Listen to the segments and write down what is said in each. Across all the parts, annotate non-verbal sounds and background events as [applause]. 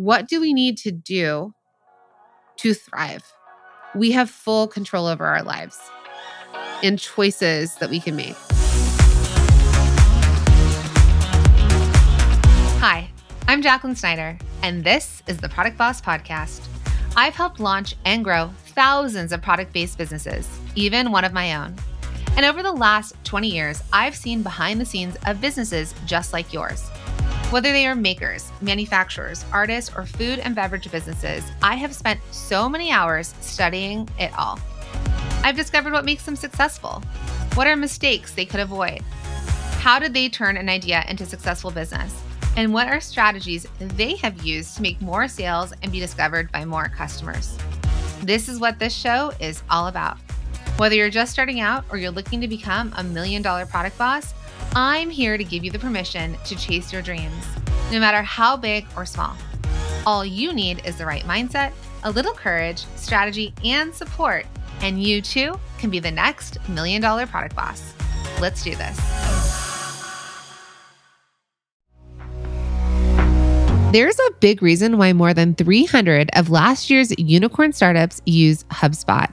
what do we need to do to thrive? We have full control over our lives and choices that we can make. Hi, I'm Jacqueline Snyder, and this is the Product Boss Podcast. I've helped launch and grow thousands of product based businesses, even one of my own. And over the last 20 years, I've seen behind the scenes of businesses just like yours. Whether they are makers, manufacturers, artists, or food and beverage businesses, I have spent so many hours studying it all. I've discovered what makes them successful. What are mistakes they could avoid? How did they turn an idea into successful business? And what are strategies they have used to make more sales and be discovered by more customers? This is what this show is all about. Whether you're just starting out or you're looking to become a million dollar product boss, I'm here to give you the permission to chase your dreams, no matter how big or small. All you need is the right mindset, a little courage, strategy, and support, and you too can be the next million dollar product boss. Let's do this. There's a big reason why more than 300 of last year's unicorn startups use HubSpot.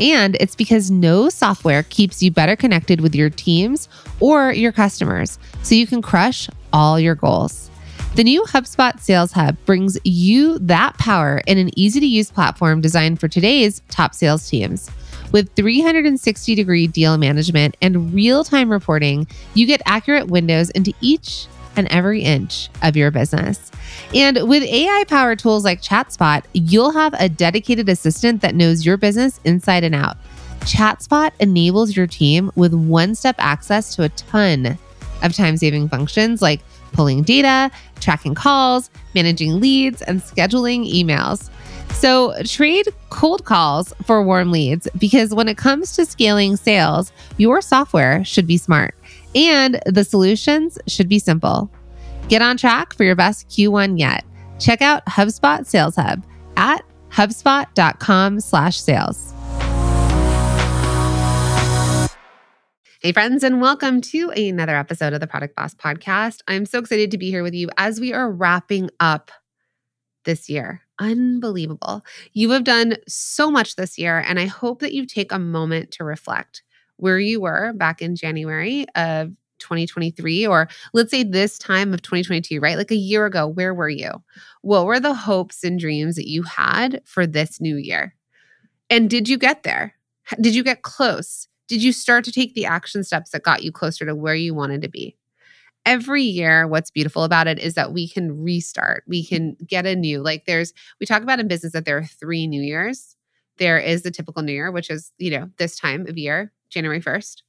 And it's because no software keeps you better connected with your teams or your customers so you can crush all your goals. The new HubSpot Sales Hub brings you that power in an easy to use platform designed for today's top sales teams. With 360 degree deal management and real time reporting, you get accurate windows into each and every inch of your business. And with AI powered tools like ChatSpot, you'll have a dedicated assistant that knows your business inside and out. ChatSpot enables your team with one step access to a ton of time saving functions like pulling data, tracking calls, managing leads, and scheduling emails. So trade cold calls for warm leads because when it comes to scaling sales, your software should be smart and the solutions should be simple. Get on track for your best Q1 yet. Check out HubSpot Sales Hub at hubspot.com slash sales. Hey, friends, and welcome to another episode of the Product Boss Podcast. I'm so excited to be here with you as we are wrapping up this year. Unbelievable. You have done so much this year, and I hope that you take a moment to reflect where you were back in January of 2023 or let's say this time of 2022 right? Like a year ago where were you? What were the hopes and dreams that you had for this new year? And did you get there? Did you get close? Did you start to take the action steps that got you closer to where you wanted to be? Every year what's beautiful about it is that we can restart. We can get a new like there's we talk about in business that there are three new years. There is the typical new year which is you know this time of year january 1st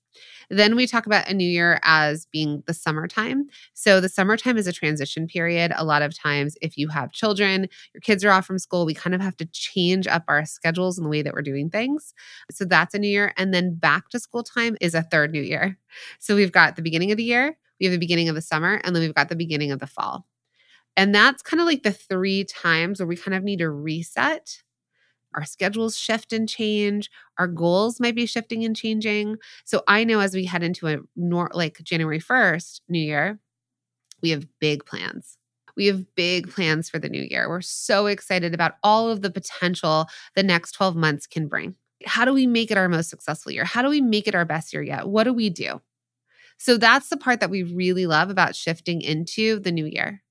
then we talk about a new year as being the summertime. So the summertime is a transition period. A lot of times, if you have children, your kids are off from school, we kind of have to change up our schedules and the way that we're doing things. So that's a new year. And then back to school time is a third new year. So we've got the beginning of the year, we have the beginning of the summer, and then we've got the beginning of the fall. And that's kind of like the three times where we kind of need to reset our schedules shift and change our goals might be shifting and changing. So i know as we head into a nor- like january 1st new year we have big plans. We have big plans for the new year. We're so excited about all of the potential the next 12 months can bring. How do we make it our most successful year? How do we make it our best year yet? What do we do? So that's the part that we really love about shifting into the new year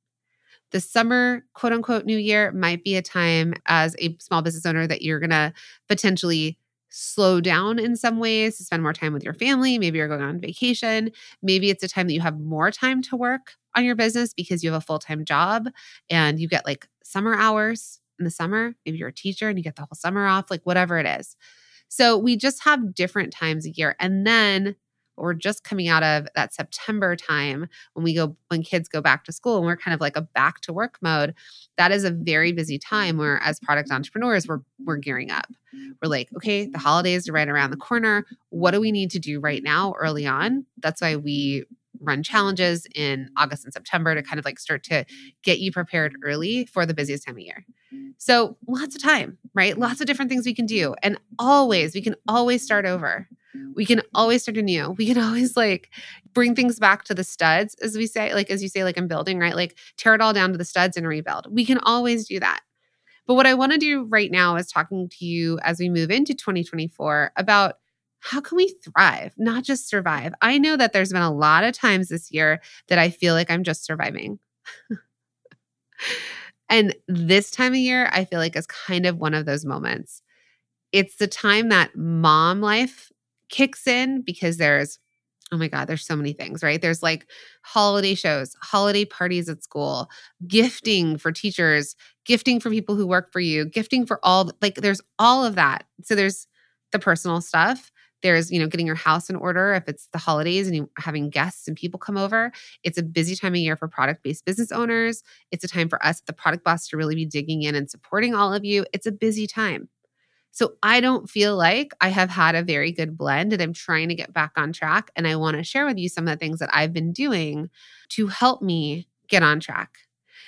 the summer quote unquote new year might be a time as a small business owner that you're going to potentially slow down in some ways to spend more time with your family. Maybe you're going on vacation. Maybe it's a time that you have more time to work on your business because you have a full time job and you get like summer hours in the summer. Maybe you're a teacher and you get the whole summer off, like whatever it is. So we just have different times a year. And then we're just coming out of that September time when we go when kids go back to school and we're kind of like a back to work mode. That is a very busy time where as product entrepreneurs we're we're gearing up. We're like, okay, the holidays are right around the corner. What do we need to do right now early on? That's why we run challenges in August and September to kind of like start to get you prepared early for the busiest time of year. So, lots of time, right? Lots of different things we can do. And always, we can always start over We can always start anew. We can always like bring things back to the studs, as we say, like as you say, like in building, right? Like tear it all down to the studs and rebuild. We can always do that. But what I want to do right now is talking to you as we move into 2024 about how can we thrive, not just survive? I know that there's been a lot of times this year that I feel like I'm just surviving. [laughs] and this time of year, I feel like is kind of one of those moments. It's the time that mom life kicks in because there's oh my God, there's so many things, right? There's like holiday shows, holiday parties at school, gifting for teachers, gifting for people who work for you, gifting for all, like there's all of that. So there's the personal stuff. There's, you know, getting your house in order if it's the holidays and you having guests and people come over. It's a busy time of year for product-based business owners. It's a time for us, the product boss, to really be digging in and supporting all of you. It's a busy time. So I don't feel like I have had a very good blend and I'm trying to get back on track. And I want to share with you some of the things that I've been doing to help me get on track.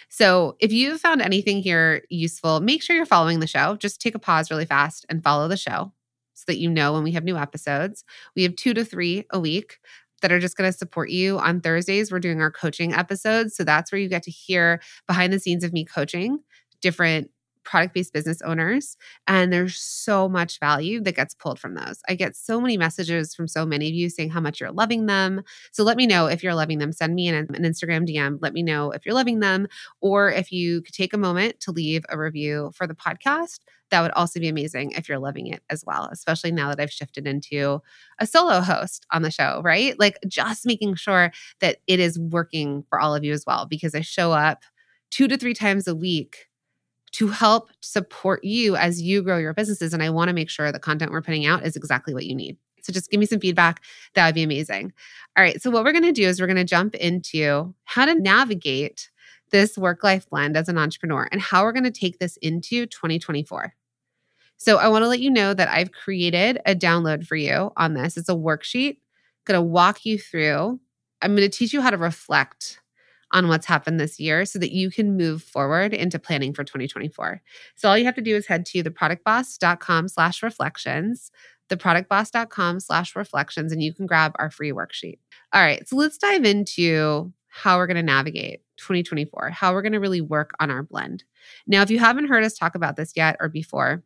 So if you found anything here useful, make sure you're following the show. Just take a pause really fast and follow the show so that you know when we have new episodes. We have two to three a week that are just going to support you. On Thursdays, we're doing our coaching episodes. So that's where you get to hear behind the scenes of me coaching different product based business owners. And there's so much value that gets pulled from those. I get so many messages from so many of you saying how much you're loving them. So let me know if you're loving them. Send me an, an Instagram DM. Let me know if you're loving them. Or if you could take a moment to leave a review for the podcast, that would also be amazing if you're loving it as well, especially now that I've shifted into a solo host on the show, right? Like just making sure that it is working for all of you as well, because I show up two to three times a week to help support you as you grow your businesses. And I want to make sure the content we're putting out is exactly what you need. So just give me some feedback. That would be amazing. All right. So, what we're going to do is we're going to jump into how to navigate this work life blend as an entrepreneur and how we're going to take this into 2024. So, I want to let you know that I've created a download for you on this. It's a worksheet. I'm going to walk you through. I'm going to teach you how to reflect on what's happened this year so that you can move forward into planning for 2024. So all you have to do is head to theproductboss.com slash reflections, theproductboss.com slash reflections, and you can grab our free worksheet. All right, so let's dive into how we're going to navigate 2024, how we're going to really work on our blend. Now, if you haven't heard us talk about this yet or before,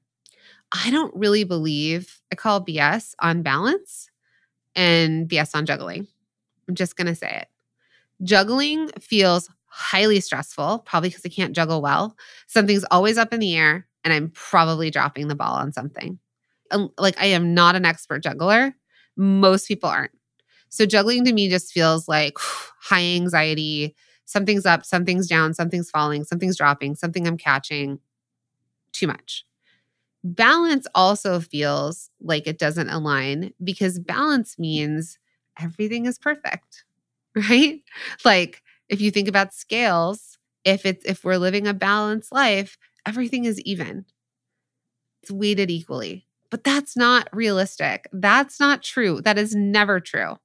I don't really believe I call BS on balance and BS on juggling. I'm just going to say it. Juggling feels highly stressful, probably because I can't juggle well. Something's always up in the air, and I'm probably dropping the ball on something. Um, like, I am not an expert juggler. Most people aren't. So, juggling to me just feels like [sighs] high anxiety. Something's up, something's down, something's falling, something's dropping, something I'm catching. Too much. Balance also feels like it doesn't align because balance means everything is perfect [laughs] right? Like if you think about scales, if it's if we're living a balanced life, everything is even. It's weighted equally. But that's not realistic. That's not true. That is never true.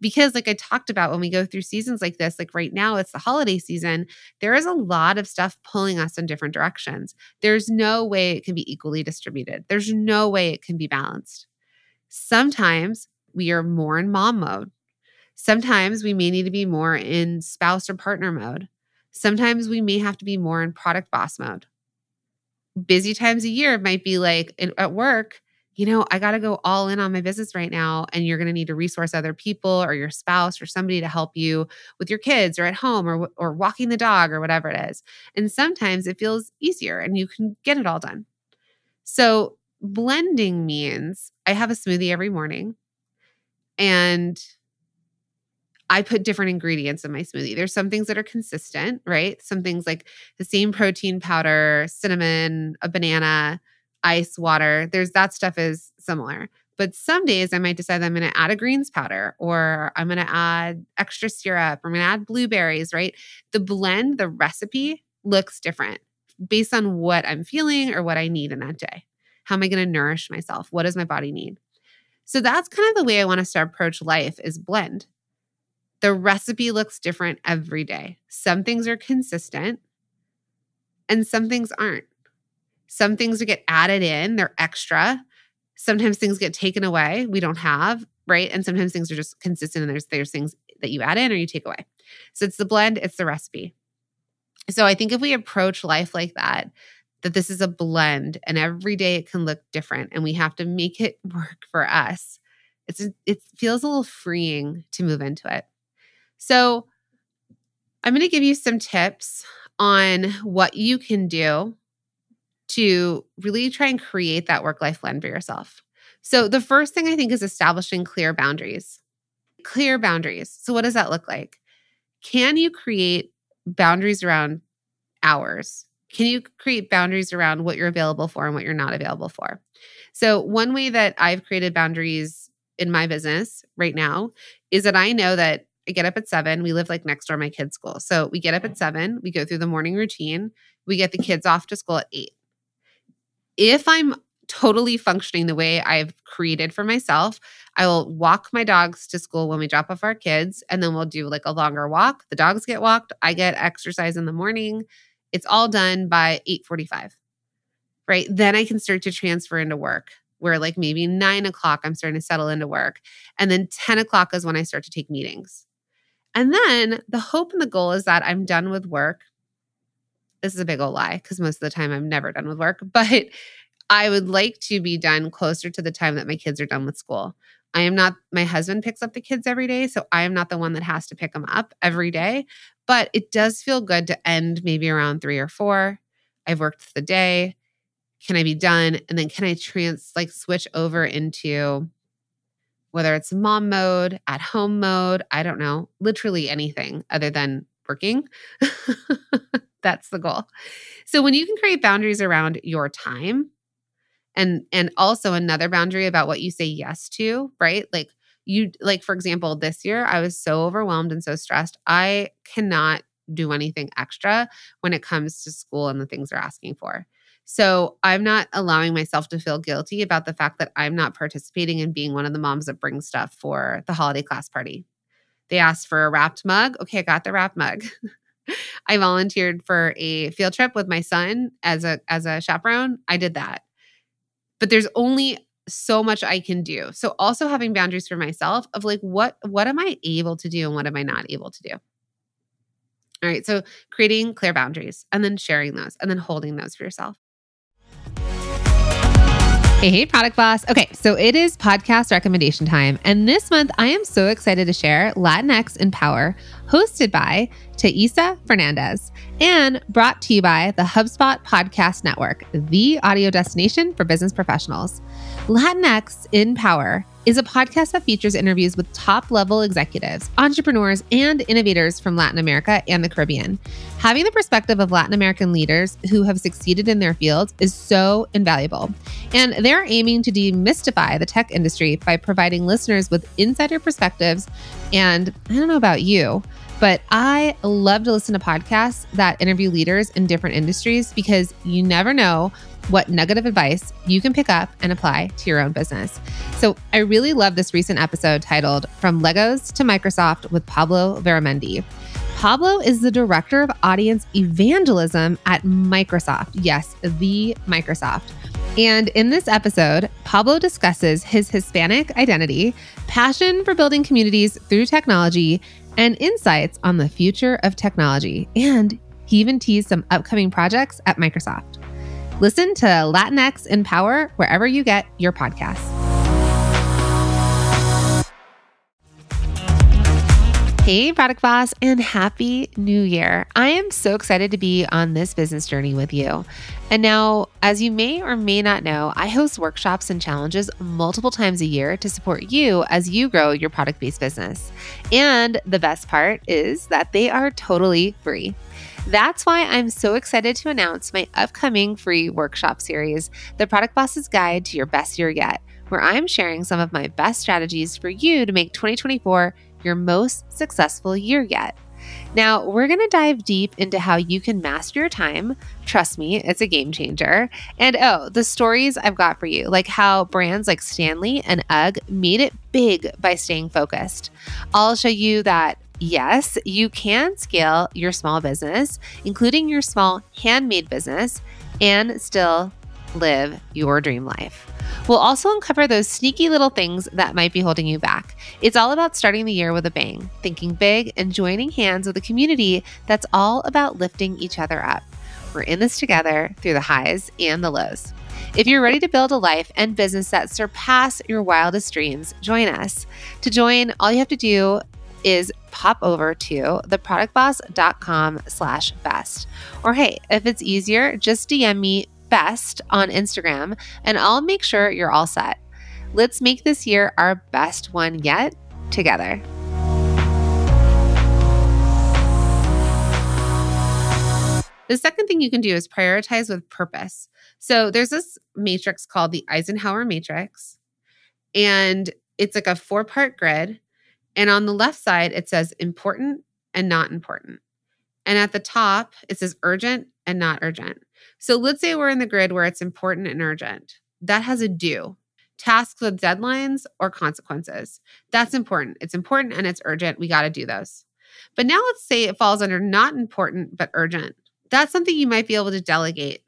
Because, like I talked about when we go through seasons like this, like right now, it's the holiday season, there is a lot of stuff pulling us in different directions. There's no way it can be equally distributed, there's no way it can be balanced. Sometimes we are more in mom mode. Sometimes we may need to be more in spouse or partner mode. Sometimes we may have to be more in product boss mode. Busy times a year might be like at work, you know, I got to go all in on my business right now. And you're going to need to resource other people or your spouse or somebody to help you with your kids or at home or, or walking the dog or whatever it is. And sometimes it feels easier and you can get it all done. So, blending means I have a smoothie every morning and I put different ingredients in my smoothie. There's some things that are consistent, right? Some things like the same protein powder, cinnamon, a banana, ice, water. There's that stuff is similar. But some days I might decide I'm going to add a greens powder or I'm going to add extra syrup or I'm going to add blueberries, right? The blend, the recipe looks different based on what I'm feeling or what I need in that day. How am I going to nourish myself? What does my body need? So that's kind of the way I want to start approach life is blend. The recipe looks different every day. Some things are consistent and some things aren't. Some things get added in, they're extra. Sometimes things get taken away, we don't have, right? And sometimes things are just consistent and there's there's things that you add in or you take away. So it's the blend, it's the recipe. So I think if we approach life like that, that this is a blend and every day it can look different and we have to make it [laughs] work for us. It's it feels a little freeing to move into it. So I'm going to give you some tips on what you can do to really try and create that work life blend for yourself. So, the first thing I think is establishing clear boundaries. Clear boundaries. So, what does that look like? Can you create boundaries around hours? Can you create boundaries around what you're available for and what you're not available for? So, one way that I've created boundaries in my business right now is that I know that I get up at seven. We live like next door my kids' school. So we get up at seven, we go through the morning routine, we get the kids off to school at eight. If I'm totally functioning the way I've created for myself, I will walk my dogs to school when we drop off our kids, and then we'll do like a longer walk. The dogs get walked, I get exercise in the morning. It's all done by 8:45. Right. Then I can start to transfer into work where like maybe nine o'clock I'm starting to settle into work. And then 10 o'clock is when I start to take meetings. And then the hope and the goal is that I'm done with work. This is a big old lie because most of the time I'm never done with work, [laughs] but I would like to be done closer to the time that my kids are done with school. I am not, my husband picks up the kids every day. So I am not the one that has to pick them up every day. But it does feel good to end maybe around three or four. I've worked the day. Can I be done? And then can I trans, like switch over into whether it's mom mode, at home mode, I don't know, literally anything other than working. [laughs] That's the goal. So when you can create boundaries around your time and and also another boundary about what you say yes to, right? Like you like for example, this year I was so overwhelmed and so stressed. I cannot do anything extra when it comes to school and the things they're asking for. So I'm not allowing myself to feel guilty about the fact that I'm not participating in being one of the moms that brings stuff for the holiday class party. They asked for a wrapped mug. Okay, I got the wrapped mug. [laughs] I volunteered for a field trip with my son as a as a chaperone. I did that. But there's only so much I can do. So also having boundaries for myself of like what what am I able to do and what am I not able to do? All right, so creating clear boundaries and then sharing those and then holding those for yourself. Hey, hey, Product Boss. Okay, so it is podcast recommendation time. And this month, I am so excited to share Latinx in Power, hosted by Taisa Fernandez and brought to you by the HubSpot Podcast Network, the audio destination for business professionals. Latinx in Power is a podcast that features interviews with top level executives, entrepreneurs, and innovators from Latin America and the Caribbean. Having the perspective of Latin American leaders who have succeeded in their fields is so invaluable. And they're aiming to demystify the tech industry by providing listeners with insider perspectives. And I don't know about you, but I love to listen to podcasts that interview leaders in different industries because you never know what nugget of advice you can pick up and apply to your own business. So I really love this recent episode titled From Legos to Microsoft with Pablo Veramendi. Pablo is the director of audience evangelism at Microsoft. Yes, the Microsoft. And in this episode, Pablo discusses his Hispanic identity, passion for building communities through technology, and insights on the future of technology. And he even teased some upcoming projects at Microsoft. Listen to Latinx in Power wherever you get your podcasts. Hey, Product Boss, and Happy New Year. I am so excited to be on this business journey with you. And now, as you may or may not know, I host workshops and challenges multiple times a year to support you as you grow your product based business. And the best part is that they are totally free. That's why I'm so excited to announce my upcoming free workshop series, The Product Boss's Guide to Your Best Year Yet, where I'm sharing some of my best strategies for you to make 2024 your most successful year yet. Now, we're going to dive deep into how you can master your time. Trust me, it's a game changer. And oh, the stories I've got for you, like how brands like Stanley and UGG made it big by staying focused. I'll show you that yes, you can scale your small business, including your small handmade business, and still live your dream life. We'll also uncover those sneaky little things that might be holding you back. It's all about starting the year with a bang, thinking big, and joining hands with a community that's all about lifting each other up. We're in this together through the highs and the lows. If you're ready to build a life and business that surpass your wildest dreams, join us. To join, all you have to do is pop over to theproductboss.com slash best. Or hey, if it's easier, just DM me best on Instagram and I'll make sure you're all set. Let's make this year our best one yet together. The second thing you can do is prioritize with purpose. So there's this matrix called the Eisenhower matrix, and it's like a four part grid. And on the left side, it says important and not important. And at the top, it says urgent and not urgent. So let's say we're in the grid where it's important and urgent. That has a do. Tasks with deadlines or consequences. That's important. It's important and it's urgent. We got to do those. But now let's say it falls under not important but urgent that's something you might be able to delegate.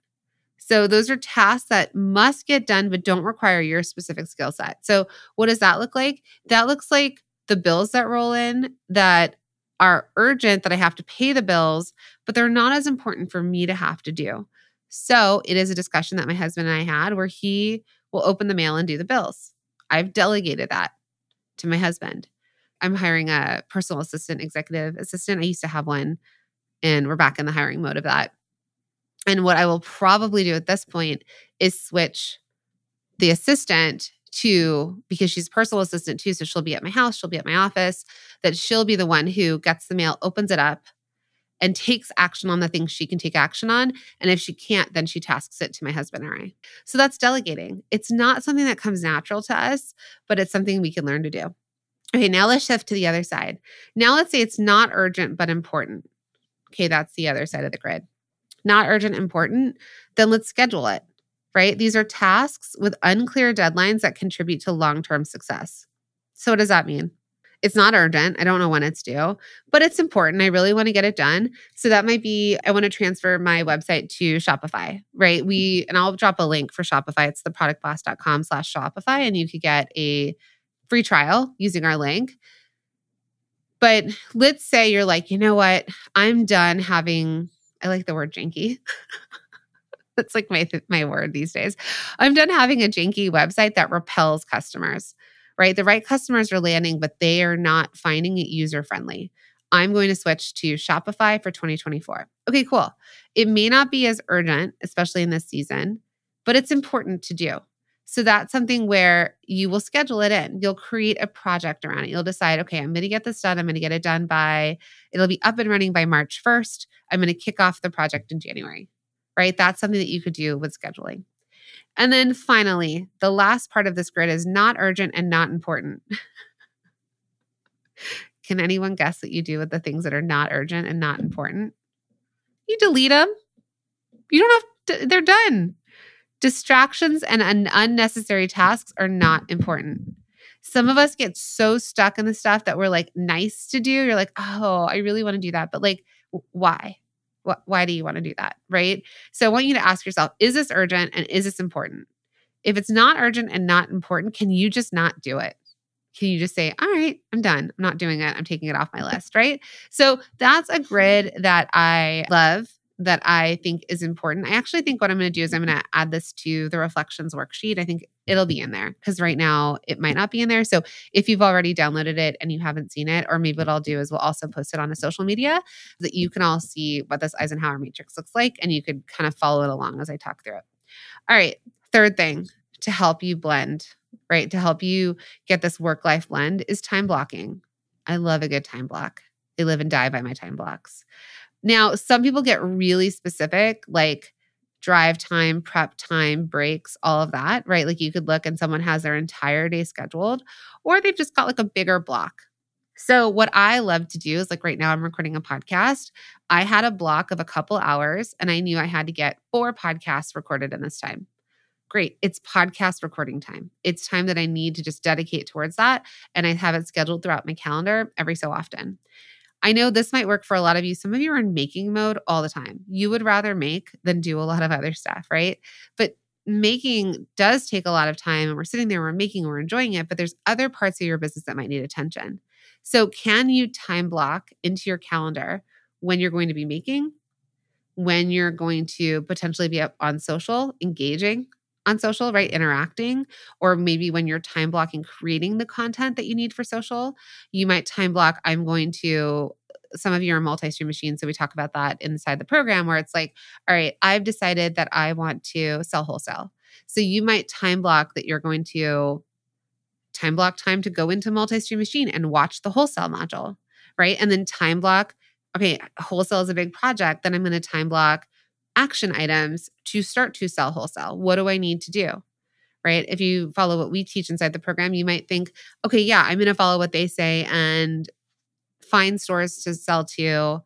So those are tasks that must get done but don't require your specific skill set. So what does that look like? That looks like the bills that roll in that are urgent that I have to pay the bills, but they're not as important for me to have to do. So it is a discussion that my husband and I had where he will open the mail and do the bills. I've delegated that to my husband. I'm hiring a personal assistant, executive assistant. I used to have one and we're back in the hiring mode of that. And what I will probably do at this point is switch the assistant to because she's a personal assistant too. So she'll be at my house, she'll be at my office, that she'll be the one who gets the mail, opens it up, and takes action on the things she can take action on. And if she can't, then she tasks it to my husband or I. So that's delegating. It's not something that comes natural to us, but it's something we can learn to do. Okay, now let's shift to the other side. Now let's say it's not urgent, but important. Okay, that's the other side of the grid. Not urgent, important, then let's schedule it, right? These are tasks with unclear deadlines that contribute to long term success. So, what does that mean? It's not urgent. I don't know when it's due, but it's important. I really want to get it done. So that might be I want to transfer my website to Shopify, right? We and I'll drop a link for Shopify. It's theproductboss.com slash Shopify, and you could get a free trial using our link. But let's say you're like, you know what? I'm done having, I like the word janky. [laughs] [laughs] That's like my my word these days. I'm done having a janky website that repels customers. Right? The right customers are landing, but they are not finding it user friendly. I'm going to switch to Shopify for 2024. Okay, cool. It may not be as urgent, especially in this season, but it's important to do. So that's something where you will schedule it in. You'll create a project around it. You'll decide, okay, I'm going to get this done. I'm going to get it done by, it'll be up and running by March 1st. I'm going to kick off the project in January, right? That's something that you could do with scheduling. And then finally, the last part of this grid is not urgent and not important. [laughs] Can anyone guess what you do with the things that are not urgent and not important? You delete them. You don't have to, they're done. Distractions and un- unnecessary tasks are not important. Some of us get so stuck in the stuff that we're like nice to do. You're like, oh, I really want to do that. But like, why? Why do you want to do that? Right. So I want you to ask yourself is this urgent and is this important? If it's not urgent and not important, can you just not do it? Can you just say, all right, I'm done. I'm not doing it. I'm taking it off my list. Right. So that's a grid that I love that I think is important. I actually think what I'm going to do is I'm going to add this to the reflections worksheet. I think it'll be in there because right now it might not be in there. So if you've already downloaded it and you haven't seen it, or maybe what I'll do is we'll also post it on a social media that you can all see what this Eisenhower matrix looks like and you could kind of follow it along as I talk through it. All right. Third thing to help you blend, right? To help you get this work life blend is time blocking. I love a good time block. I live and die by my time blocks. Now, some people get really specific, like drive time, prep time, breaks, all of that, right? Like you could look and someone has their entire day scheduled, or they've just got like a bigger block. So, what I love to do is like right now, I'm recording a podcast. I had a block of a couple hours and I knew I had to get four podcasts recorded in this time. Great. It's podcast recording time. It's time that I need to just dedicate towards that. And I have it scheduled throughout my calendar every so often. I know this might work for a lot of you. Some of you are in making mode all the time. You would rather make than do a lot of other stuff, right? But making does take a lot of time and we're sitting there, we're making, we're enjoying it, but there's other parts of your business that might need attention. So, can you time block into your calendar when you're going to be making, when you're going to potentially be up on social, engaging on social, right? Interacting, or maybe when you're time blocking creating the content that you need for social, you might time block, I'm going to some of you are multi-stream machines so we talk about that inside the program where it's like all right i've decided that i want to sell wholesale so you might time block that you're going to time block time to go into multi-stream machine and watch the wholesale module right and then time block okay wholesale is a big project then i'm going to time block action items to start to sell wholesale what do i need to do right if you follow what we teach inside the program you might think okay yeah i'm going to follow what they say and find stores to sell to,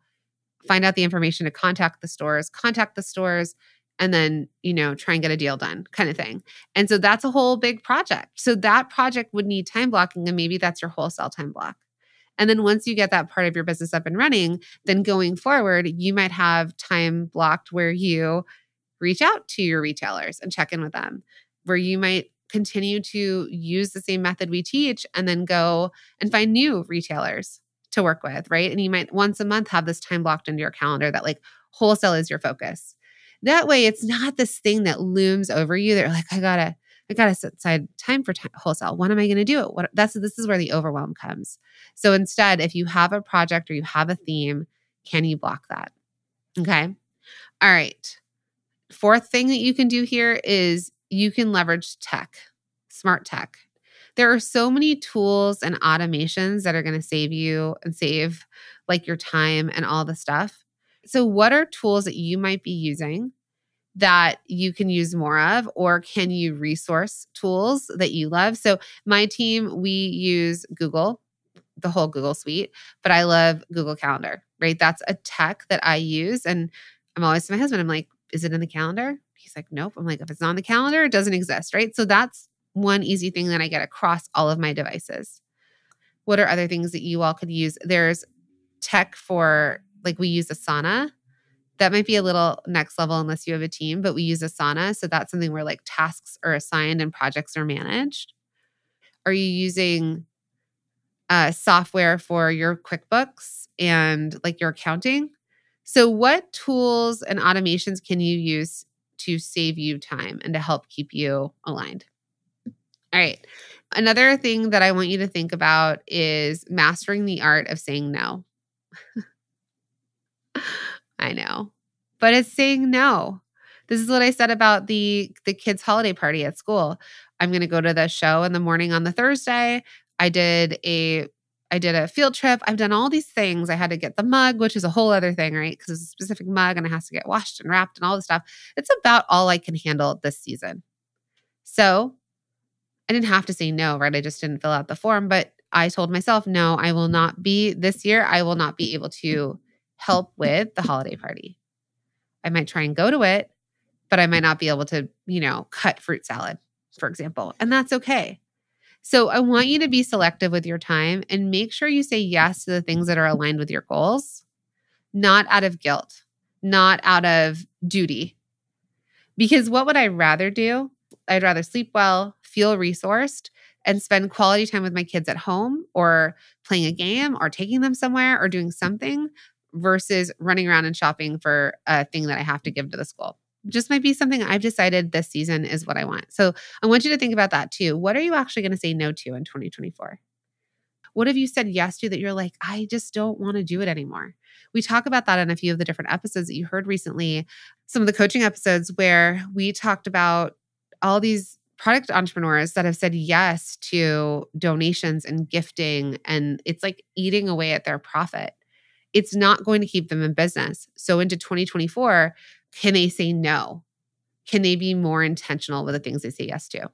find out the information to contact the stores, contact the stores, and then, you know, try and get a deal done kind of thing. And so that's a whole big project. So that project would need time blocking, and maybe that's your wholesale time block. And then once you get that part of your business up and running, then going forward, you might have time blocked where you reach out to your retailers and check in with them, where you might continue to use the same method we teach and then go and find new retailers to work with, right? And you might once a month have this time blocked into your calendar that like wholesale is your focus. That way, it's not this thing that looms over you. They're like, I gotta, I gotta set aside time for wholesale. When am I going to do it? What? That's this is where the overwhelm comes. So instead, if you have a project or you have a theme, can you block that? Okay. All right. Fourth thing that you can do here is you can leverage tech, smart tech there are so many tools and automations that are going to save you and save like your time and all the stuff. So, what are tools that you might be using that you can use more of, or can you resource tools that you love? So, my team, we use Google, the whole Google suite, but I love Google Calendar, right? That's a tech that I use. And I'm always to my husband, I'm like, is it in the calendar? He's like, nope. I'm like, if it's not on the calendar, it doesn't exist, right? So, that's one easy thing that I get across all of my devices. What are other things that you all could use? There's tech for like we use Asana. That might be a little next level unless you have a team, but we use Asana. So that's something where like tasks are assigned and projects are managed. Are you using uh, software for your QuickBooks and like your accounting? So, what tools and automations can you use to save you time and to help keep you aligned? All right. Another thing that I want you to think about is mastering the art of saying no. [laughs] I know. But it's saying no. This is what I said about the the kids holiday party at school. I'm going to go to the show in the morning on the Thursday. I did a I did a field trip. I've done all these things. I had to get the mug, which is a whole other thing, right? Because it's a specific mug and it has to get washed and wrapped and all this stuff. It's about all I can handle this season. So I didn't have to say no, right? I just didn't fill out the form, but I told myself, no, I will not be this year. I will not be able to help with the holiday party. I might try and go to it, but I might not be able to, you know, cut fruit salad, for example. And that's okay. So I want you to be selective with your time and make sure you say yes to the things that are aligned with your goals, not out of guilt, not out of duty. Because what would I rather do? I'd rather sleep well, feel resourced, and spend quality time with my kids at home or playing a game or taking them somewhere or doing something versus running around and shopping for a thing that I have to give to the school. Just might be something I've decided this season is what I want. So I want you to think about that too. What are you actually going to say no to in 2024? What have you said yes to that you're like, I just don't want to do it anymore? We talk about that in a few of the different episodes that you heard recently, some of the coaching episodes where we talked about all these product entrepreneurs that have said yes to donations and gifting, and it's like eating away at their profit. It's not going to keep them in business. So, into 2024, can they say no? Can they be more intentional with the things they say yes to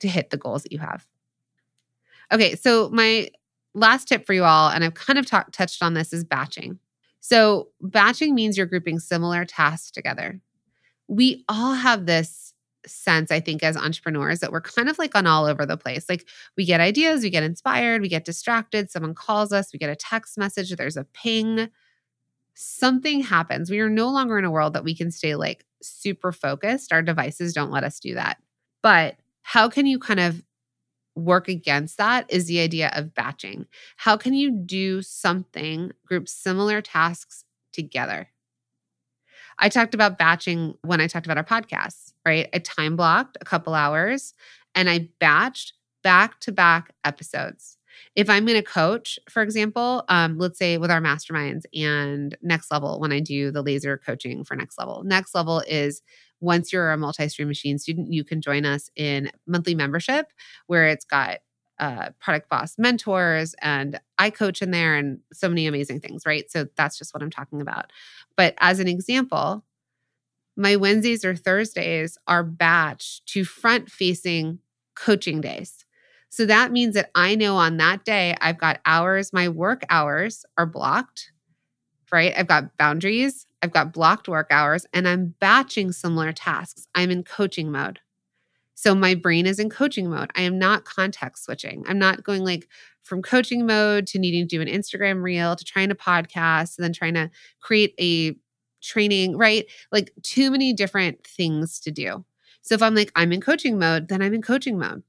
to hit the goals that you have? Okay, so my last tip for you all, and I've kind of talk, touched on this, is batching. So, batching means you're grouping similar tasks together. We all have this sense, I think, as entrepreneurs that we're kind of like on all over the place. Like we get ideas, we get inspired, we get distracted, someone calls us, we get a text message, there's a ping. something happens. We are no longer in a world that we can stay like super focused. Our devices don't let us do that. But how can you kind of work against that is the idea of batching. How can you do something, group similar tasks together? I talked about batching when I talked about our podcasts, right? I time blocked a couple hours and I batched back to back episodes. If I'm going to coach, for example, um, let's say with our masterminds and next level, when I do the laser coaching for next level, next level is once you're a multi-stream machine student, you can join us in monthly membership where it's got uh, product boss mentors and I coach in there and so many amazing things, right? So that's just what I'm talking about. But as an example, my Wednesdays or Thursdays are batched to front facing coaching days. So that means that I know on that day I've got hours, my work hours are blocked, right? I've got boundaries, I've got blocked work hours, and I'm batching similar tasks. I'm in coaching mode. So my brain is in coaching mode. I am not context switching. I'm not going like from coaching mode to needing to do an Instagram reel to trying to podcast and then trying to create a training, right? Like too many different things to do. So if I'm like, I'm in coaching mode, then I'm in coaching mode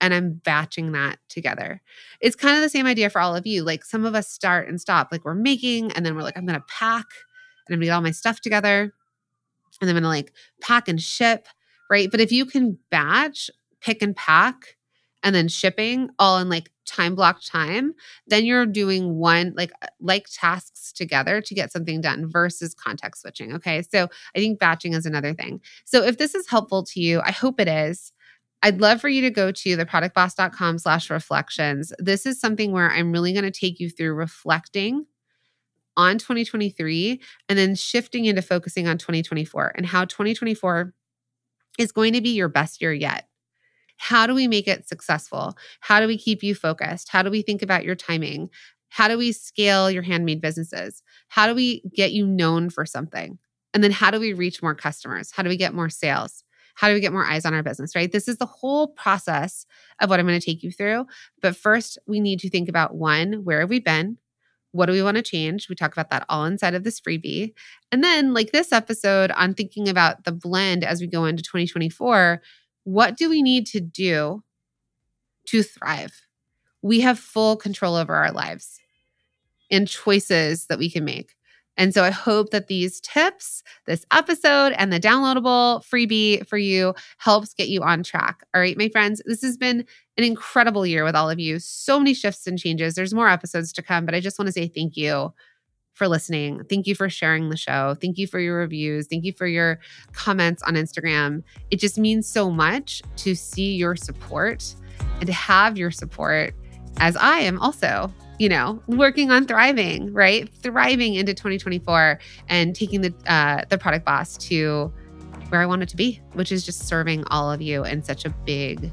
and I'm batching that together. It's kind of the same idea for all of you. Like some of us start and stop, like we're making, and then we're like, I'm going to pack and I'm going to get all my stuff together and I'm going to like pack and ship, right? But if you can batch, pick and pack, and then shipping all in like time block time, then you're doing one like uh, like tasks together to get something done versus context switching. Okay. So I think batching is another thing. So if this is helpful to you, I hope it is. I'd love for you to go to theproductboss.com slash reflections. This is something where I'm really going to take you through reflecting on 2023 and then shifting into focusing on 2024 and how 2024 is going to be your best year yet. How do we make it successful? How do we keep you focused? How do we think about your timing? How do we scale your handmade businesses? How do we get you known for something? And then how do we reach more customers? How do we get more sales? How do we get more eyes on our business, right? This is the whole process of what I'm going to take you through. But first, we need to think about one, where have we been? What do we want to change? We talk about that all inside of this freebie. And then, like this episode on thinking about the blend as we go into 2024, what do we need to do to thrive? We have full control over our lives and choices that we can make. And so I hope that these tips, this episode, and the downloadable freebie for you helps get you on track. All right, my friends, this has been an incredible year with all of you. So many shifts and changes. There's more episodes to come, but I just want to say thank you for listening. Thank you for sharing the show. Thank you for your reviews. Thank you for your comments on Instagram. It just means so much to see your support and to have your support as I am also you know, working on thriving, right? Thriving into 2024 and taking the uh, the product boss to where I want it to be, which is just serving all of you in such a big.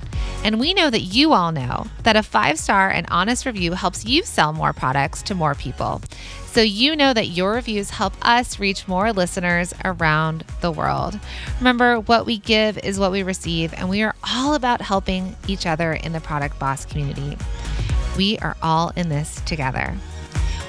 And we know that you all know that a five star and honest review helps you sell more products to more people. So you know that your reviews help us reach more listeners around the world. Remember, what we give is what we receive, and we are all about helping each other in the Product Boss community. We are all in this together.